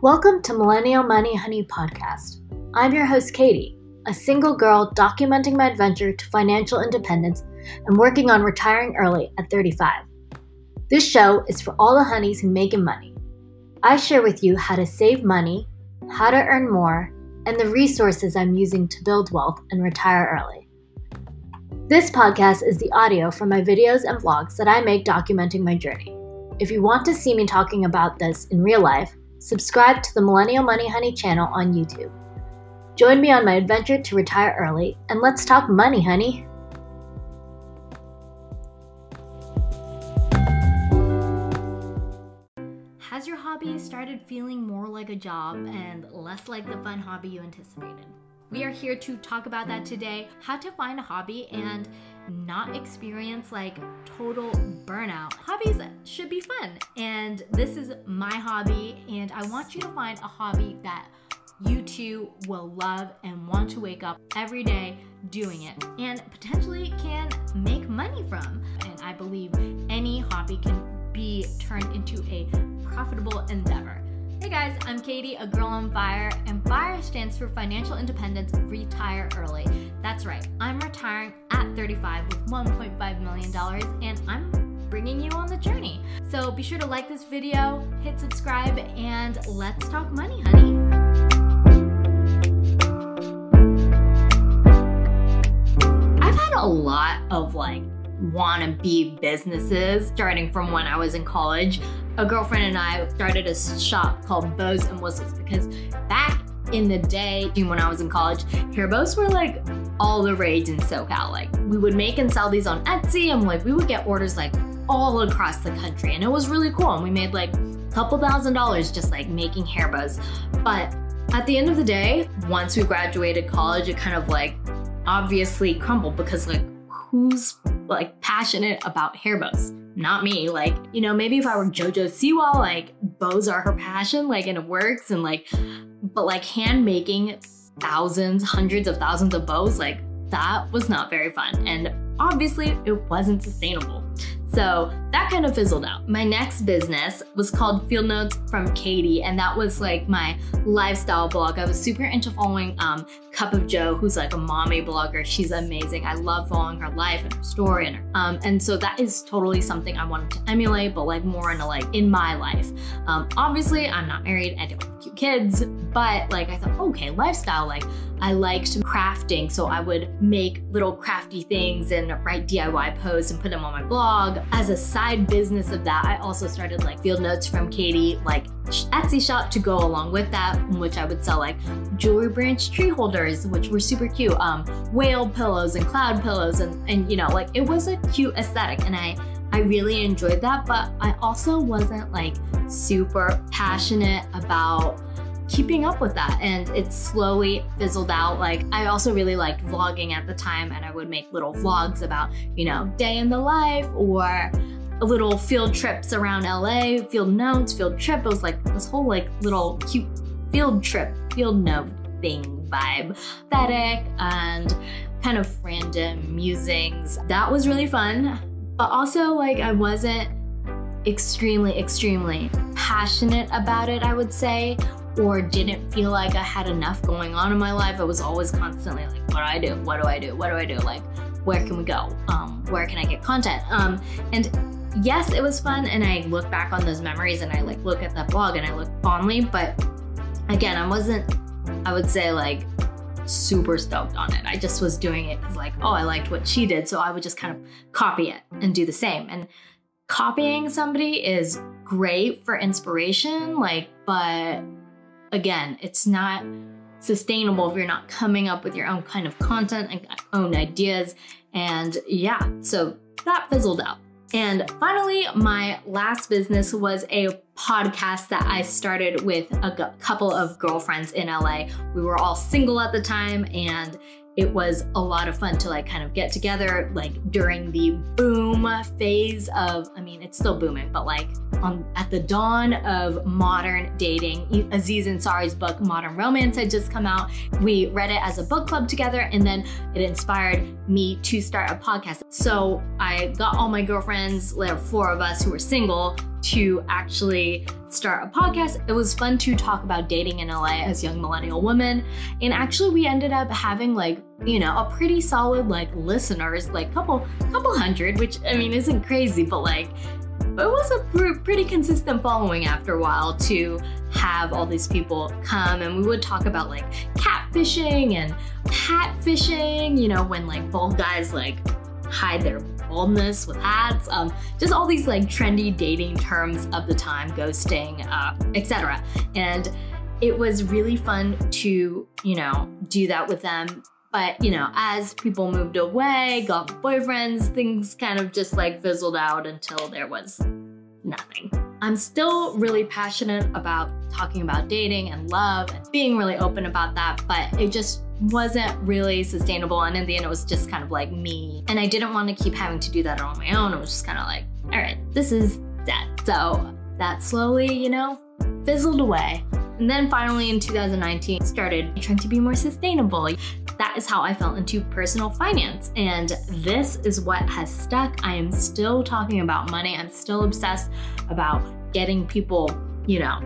Welcome to Millennial Money Honey Podcast. I'm your host, Katie, a single girl documenting my adventure to financial independence and working on retiring early at 35. This show is for all the honeys who make money. I share with you how to save money, how to earn more, and the resources I'm using to build wealth and retire early. This podcast is the audio from my videos and vlogs that I make documenting my journey. If you want to see me talking about this in real life, subscribe to the Millennial Money Honey channel on YouTube. Join me on my adventure to retire early, and let's talk money, honey. Has your hobby started feeling more like a job and less like the fun hobby you anticipated? We are here to talk about that today how to find a hobby and not experience like total burnout. Hobbies should be fun, and this is my hobby, and I want you to find a hobby that you too will love and want to wake up every day doing it and potentially can make money from. And I believe any hobby can be turned into a profitable endeavor. Hey guys, I'm Katie, a girl on fire, and FIRE stands for Financial Independence Retire Early. That's right, I'm retiring at 35 with $1.5 million, and I'm bringing you on the journey. So be sure to like this video, hit subscribe, and let's talk money, honey. I've had a lot of like wannabe businesses starting from when I was in college. A girlfriend and I started a shop called Bows and Whistles because back in the day when I was in college, hair bows were like all the rage in SoCal. Like we would make and sell these on Etsy and like we would get orders like all across the country and it was really cool. And we made like a couple thousand dollars just like making hair bows. But at the end of the day, once we graduated college, it kind of like obviously crumbled because like who's like passionate about hair bows. Not me. Like, you know, maybe if I were JoJo Siwa, like bows are her passion, like, and it works. And like, but like hand making thousands, hundreds of thousands of bows, like, that was not very fun. And obviously, it wasn't sustainable. So that kind of fizzled out. My next business was called Field Notes from Katie, and that was like my lifestyle blog. I was super into following um, Cup of Jo, who's like a mommy blogger. She's amazing. I love following her life and her story, and her, um, and so that is totally something I wanted to emulate, but like more in a like in my life. Um, obviously, I'm not married. I don't have cute kids, but like I thought, okay, lifestyle. Like I liked crafting, so I would make little crafty things and write DIY posts and put them on my blog as a side business of that, I also started like field notes from Katie, like Etsy shop to go along with that, which I would sell like jewelry branch tree holders, which were super cute, um, whale pillows and cloud pillows, and and you know, like it was a cute aesthetic, and I I really enjoyed that, but I also wasn't like super passionate about keeping up with that and it slowly fizzled out like i also really liked vlogging at the time and i would make little vlogs about you know day in the life or little field trips around la field notes field trip it was like this whole like little cute field trip field note thing vibe pathetic and kind of random musings that was really fun but also like i wasn't extremely extremely passionate about it i would say or didn't feel like I had enough going on in my life. I was always constantly like, what do I do? What do I do? What do I do? Like, where can we go? Um, where can I get content? Um, and yes, it was fun. And I look back on those memories and I like look at that blog and I look fondly. But again, I wasn't, I would say like super stoked on it. I just was doing it because like, oh, I liked what she did. So I would just kind of copy it and do the same. And copying somebody is great for inspiration, like, but again, it's not sustainable if you're not coming up with your own kind of content and uh, own ideas. And yeah, so that fizzled out. And finally, my last business was a podcast that I started with a couple of girlfriends in LA. We were all single at the time and it was a lot of fun to like kind of get together like during the boom phase of mean it's still booming but like on at the dawn of modern dating aziz ansari's book modern romance had just come out we read it as a book club together and then it inspired me to start a podcast so i got all my girlfriends there were four of us who were single to actually start a podcast. It was fun to talk about dating in LA as young millennial women. And actually we ended up having like, you know, a pretty solid like listeners, like couple couple hundred, which I mean isn't crazy, but like it was a pr- pretty consistent following after a while to have all these people come and we would talk about like catfishing and hat fishing, you know, when like bald guys like hide their baldness with hats, um, just all these like trendy dating terms of the time, ghosting, uh, etc. And it was really fun to, you know, do that with them. But, you know, as people moved away, got boyfriends, things kind of just like fizzled out until there was nothing. I'm still really passionate about talking about dating and love and being really open about that, but it just wasn't really sustainable. And in the end, it was just kind of like me. And I didn't want to keep having to do that on my own. It was just kind of like, all right, this is dead. So that slowly, you know, fizzled away. And then finally in 2019, started trying to be more sustainable. That is how I fell into personal finance. And this is what has stuck. I am still talking about money. I'm still obsessed about getting people, you know,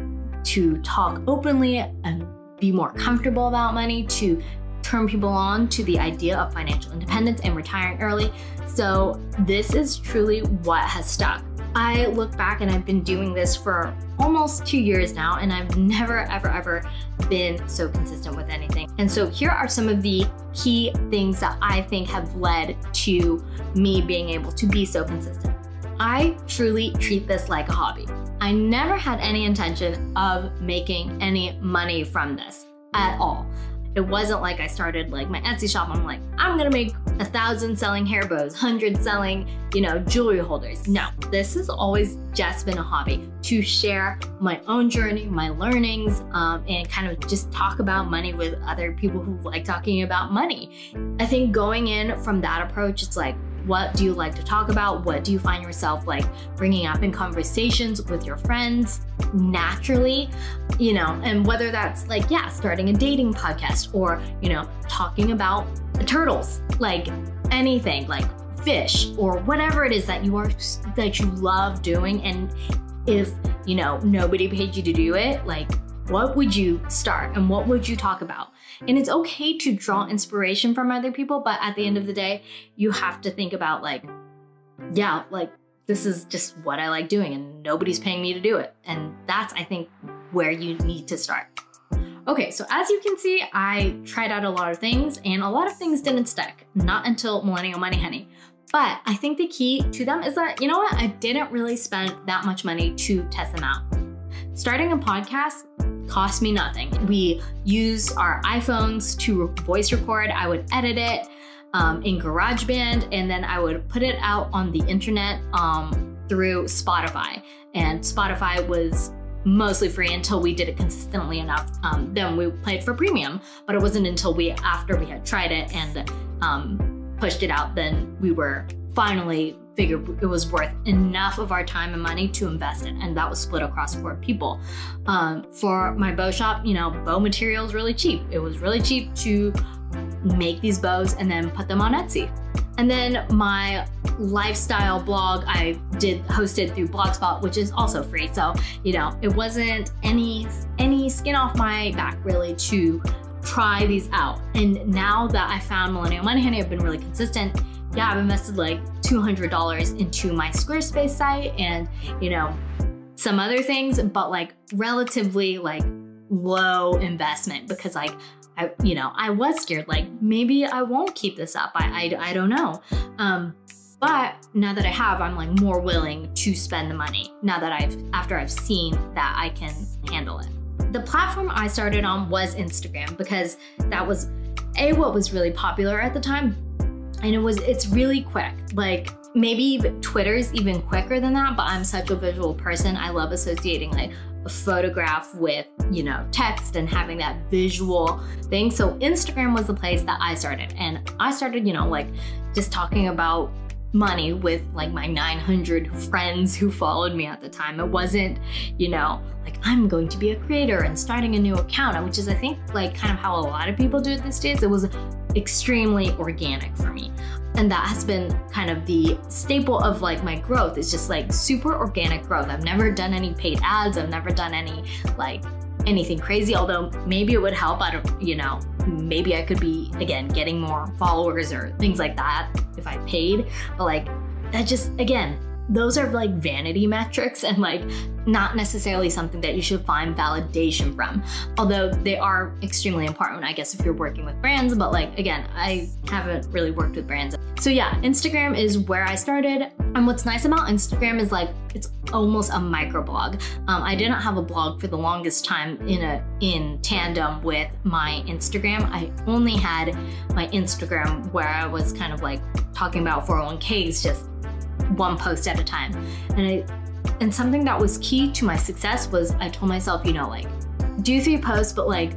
to talk openly and be more comfortable about money, to turn people on to the idea of financial independence and retiring early. So, this is truly what has stuck. I look back and I've been doing this for almost two years now, and I've never, ever, ever been so consistent with anything. And so, here are some of the key things that I think have led to me being able to be so consistent. I truly treat this like a hobby. I never had any intention of making any money from this at all. It wasn't like I started like my Etsy shop. I'm like, I'm gonna make a thousand selling hair bows, hundred selling, you know, jewelry holders. No, this has always just been a hobby to share my own journey, my learnings, um, and kind of just talk about money with other people who like talking about money. I think going in from that approach, it's like, what do you like to talk about? What do you find yourself like bringing up in conversations with your friends naturally? You know, and whether that's like, yeah, starting a dating podcast or, you know, talking about turtles, like anything, like fish or whatever it is that you are that you love doing and if you know nobody paid you to do it like what would you start and what would you talk about? And it's okay to draw inspiration from other people, but at the end of the day, you have to think about like, yeah, like this is just what I like doing and nobody's paying me to do it. And that's, I think, where you need to start. Okay, so as you can see, I tried out a lot of things and a lot of things didn't stick, not until Millennial Money Honey. But I think the key to them is that, you know what, I didn't really spend that much money to test them out. Starting a podcast cost me nothing. We use our iPhones to voice record. I would edit it um, in GarageBand and then I would put it out on the internet um, through Spotify. And Spotify was mostly free until we did it consistently enough. Um, then we played for premium, but it wasn't until we, after we had tried it and um, pushed it out, then we were finally figured it was worth enough of our time and money to invest in, and that was split across four people. Um, for my bow shop, you know, bow material is really cheap. It was really cheap to make these bows and then put them on Etsy. And then my lifestyle blog I did hosted through Blogspot, which is also free. So, you know, it wasn't any any skin off my back really to try these out. And now that I found Millennial Money Honey, I've been really consistent yeah, I've invested like $200 into my Squarespace site and, you know, some other things, but like relatively like low investment because like I, you know, I was scared like maybe I won't keep this up. I, I, I don't know. Um, but now that I have, I'm like more willing to spend the money now that I've, after I've seen that I can handle it. The platform I started on was Instagram because that was a what was really popular at the time and it was it's really quick. Like maybe twitter's even quicker than that but i'm such a visual person. I love associating like a photograph with you know text and having that visual thing. So instagram was the place that i started. And i started you know like just talking about money with like my 900 friends who followed me at the time. It wasn't, you know, like I'm going to be a creator and starting a new account, which is I think like kind of how a lot of people do it these days. It was extremely organic for me. And that has been kind of the staple of like my growth is just like super organic growth. I've never done any paid ads. I've never done any like anything crazy, although maybe it would help. I don't, you know, maybe I could be again getting more followers or things like that if I paid. But like that just again, those are like vanity metrics and like not necessarily something that you should find validation from. Although they are extremely important, I guess, if you're working with brands. But like, again, I haven't really worked with brands. So yeah, Instagram is where I started. And what's nice about Instagram is like, it's almost a microblog. Um, I didn't have a blog for the longest time in a in tandem with my Instagram. I only had my Instagram where I was kind of like talking about 401ks, just one post at a time. And I and something that was key to my success was I told myself, you know, like do three posts, but like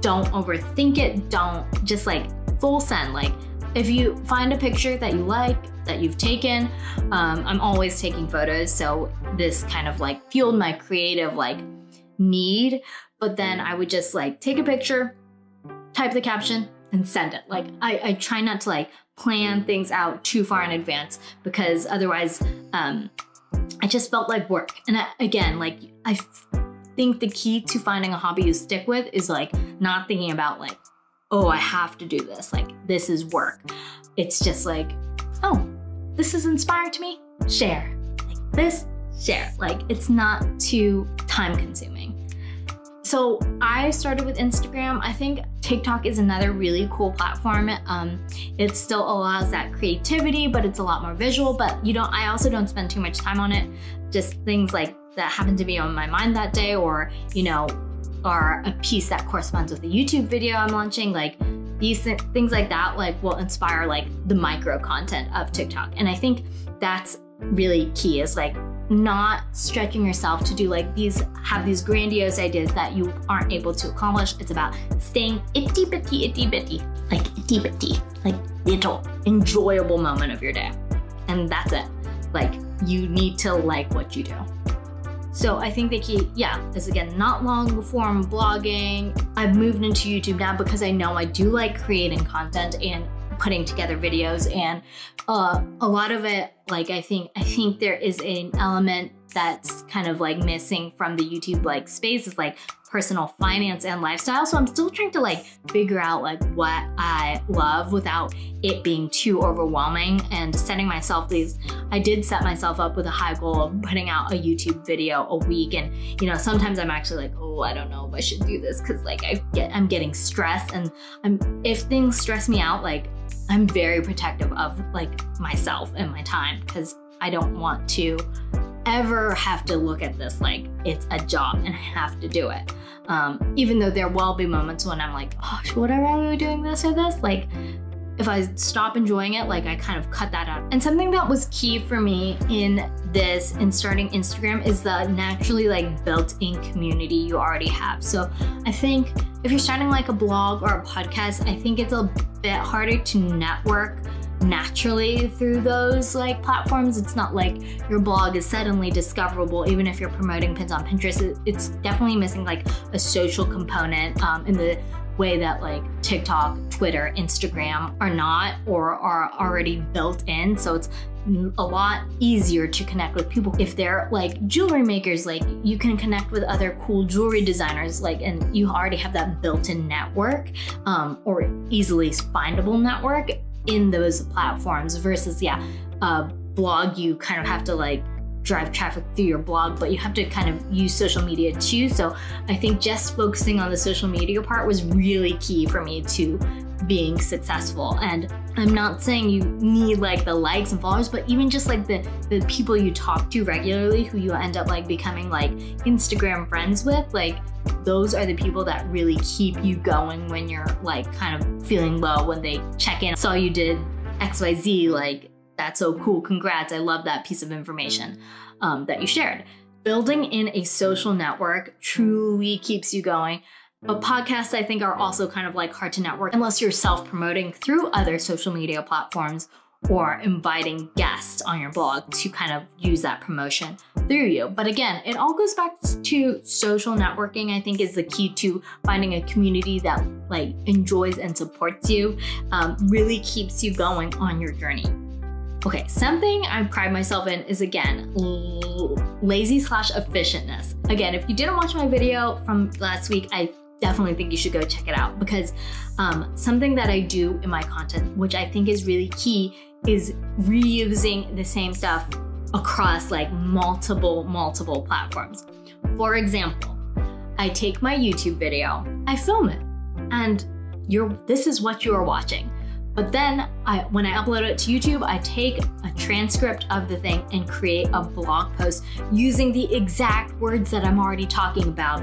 don't overthink it. Don't just like full send. Like if you find a picture that you like, that you've taken, um, I'm always taking photos. So this kind of like fueled my creative like need. But then I would just like take a picture, type the caption, and send it. Like I, I try not to like plan things out too far in advance because otherwise um, I just felt like work. And I, again, like I think the key to finding a hobby you stick with is like not thinking about like, oh, I have to do this. Like this is work. It's just like, oh, this is inspired to me. Share. Like this, share. Like it's not too time consuming. So I started with Instagram. I think TikTok is another really cool platform. Um, it still allows that creativity, but it's a lot more visual. But you don't. I also don't spend too much time on it. Just things like that happen to be on my mind that day, or you know, are a piece that corresponds with a YouTube video I'm launching. Like these th- things like that, like will inspire like the micro content of TikTok. And I think that's really key. Is like not stretching yourself to do like these have these grandiose ideas that you aren't able to accomplish. It's about staying itty bitty itty bitty, like itty bitty, like little enjoyable moment of your day. And that's it. Like you need to like what you do. So I think the key, yeah, is again not long form blogging. I've moved into YouTube now because I know I do like creating content and putting together videos and uh, a lot of it like i think i think there is an element that's kind of like missing from the youtube like space is like personal finance and lifestyle. So i'm still trying to like figure out like what i love without it being too overwhelming and setting myself these i did set myself up with a high goal of putting out a youtube video a week. And you know sometimes i'm actually like oh i don't know if i should do this because like i get i'm getting stressed. And i'm if things stress me out like I'm very protective of like myself and my time because I don't want to ever have to look at this like it's a job and I have to do it. Um, even though there will be moments when I'm like, oh, would I be doing this or this? Like, if I stop enjoying it, like I kind of cut that out. And something that was key for me in this, in starting Instagram, is the naturally like built-in community you already have. So I think if you're starting like a blog or a podcast, I think it's a bit harder to network naturally through those like platforms. It's not like your blog is suddenly discoverable, even if you're promoting pins on Pinterest. It's definitely missing like a social component um, in the way that like TikTok, Twitter, Instagram are not or are already built in. So it's a lot easier to connect with people if they're like jewelry makers like you can connect with other cool jewelry designers like and you already have that built-in network um, or easily findable network in those platforms versus yeah a blog you kind of have to like drive traffic through your blog, but you have to kind of use social media too. So I think just focusing on the social media part was really key for me to being successful. And I'm not saying you need like the likes and followers, but even just like the the people you talk to regularly who you end up like becoming like Instagram friends with, like those are the people that really keep you going when you're like kind of feeling low when they check in. Saw you did XYZ, like that's so cool. Congrats. I love that piece of information um, that you shared. Building in a social network truly keeps you going. But podcasts, I think, are also kind of like hard to network unless you're self promoting through other social media platforms or inviting guests on your blog to kind of use that promotion through you. But again, it all goes back to social networking, I think is the key to finding a community that like enjoys and supports you, um, really keeps you going on your journey. Okay, something I pride myself in is again, lazy slash efficientness. Again, if you didn't watch my video from last week, I definitely think you should go check it out because um, something that I do in my content, which I think is really key, is reusing the same stuff across like multiple, multiple platforms. For example, I take my YouTube video, I film it, and you're this is what you are watching. But then I, when I upload it to YouTube, I take a transcript of the thing and create a blog post using the exact words that I'm already talking about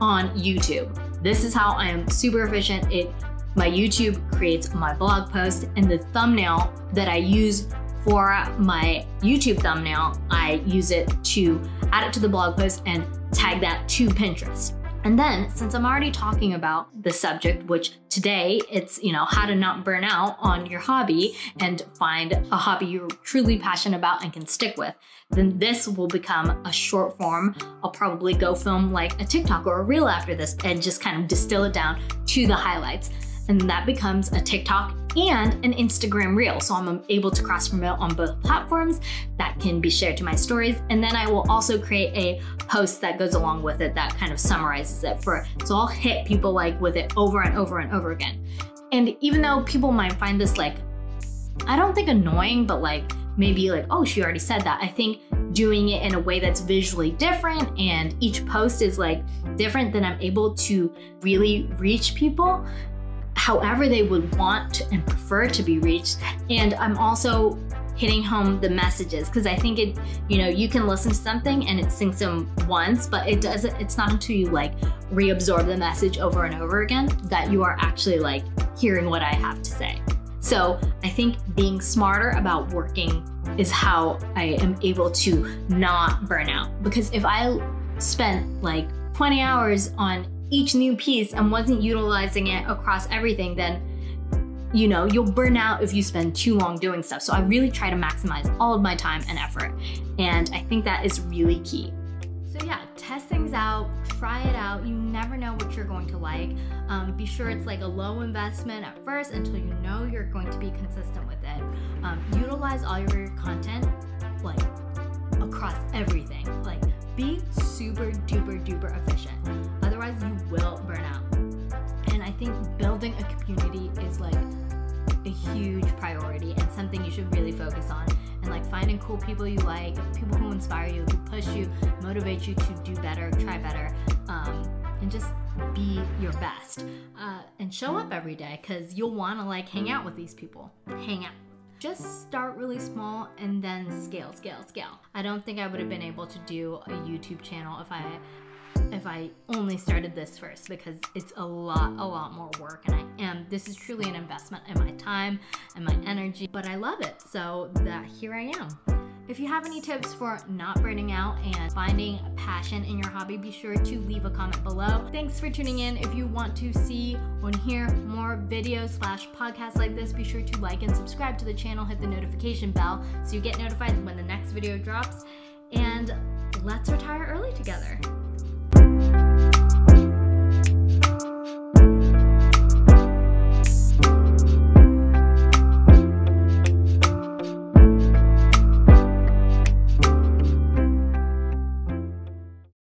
on YouTube. This is how I am super efficient. It my YouTube creates my blog post and the thumbnail that I use for my YouTube thumbnail, I use it to add it to the blog post and tag that to Pinterest. And then, since I'm already talking about the subject, which today it's, you know, how to not burn out on your hobby and find a hobby you're truly passionate about and can stick with, then this will become a short form. I'll probably go film like a TikTok or a reel after this and just kind of distill it down to the highlights and that becomes a TikTok and an Instagram reel. So I'm able to cross promote on both platforms that can be shared to my stories. And then I will also create a post that goes along with it that kind of summarizes it for, so I'll hit people like with it over and over and over again. And even though people might find this like, I don't think annoying, but like maybe like, oh, she already said that. I think doing it in a way that's visually different and each post is like different, then I'm able to really reach people however they would want and prefer to be reached. And I'm also hitting home the messages because I think it, you know, you can listen to something and it sinks in once, but it doesn't, it's not until you like reabsorb the message over and over again that you are actually like hearing what I have to say. So I think being smarter about working is how I am able to not burn out. Because if I spent like 20 hours on each new piece and wasn't utilizing it across everything, then you know, you'll burn out if you spend too long doing stuff. So I really try to maximize all of my time and effort. And I think that is really key. So yeah, test things out, try it out. You never know what you're going to like. Um, be sure it's like a low investment at first until you know you're going to be consistent with it. Um, utilize all your content like across everything. Like be super duper duper efficient. Otherwise, you will burn out. And I think building a community is like a huge priority and something you should really focus on. And like finding cool people you like, people who inspire you, who push you, motivate you to do better, try better, um, and just be your best. Uh, and show up every day because you'll want to like hang out with these people. Hang out just start really small and then scale, scale, scale. I don't think I would have been able to do a YouTube channel if I if I only started this first because it's a lot, a lot more work and I am, this is truly an investment in my time and my energy, but I love it. So that here I am. If you have any tips for not burning out and finding passion in your hobby, be sure to leave a comment below. Thanks for tuning in. If you want to see or hear more videos slash podcasts like this, be sure to like and subscribe to the channel, hit the notification bell so you get notified when the next video drops. And let's retire early together.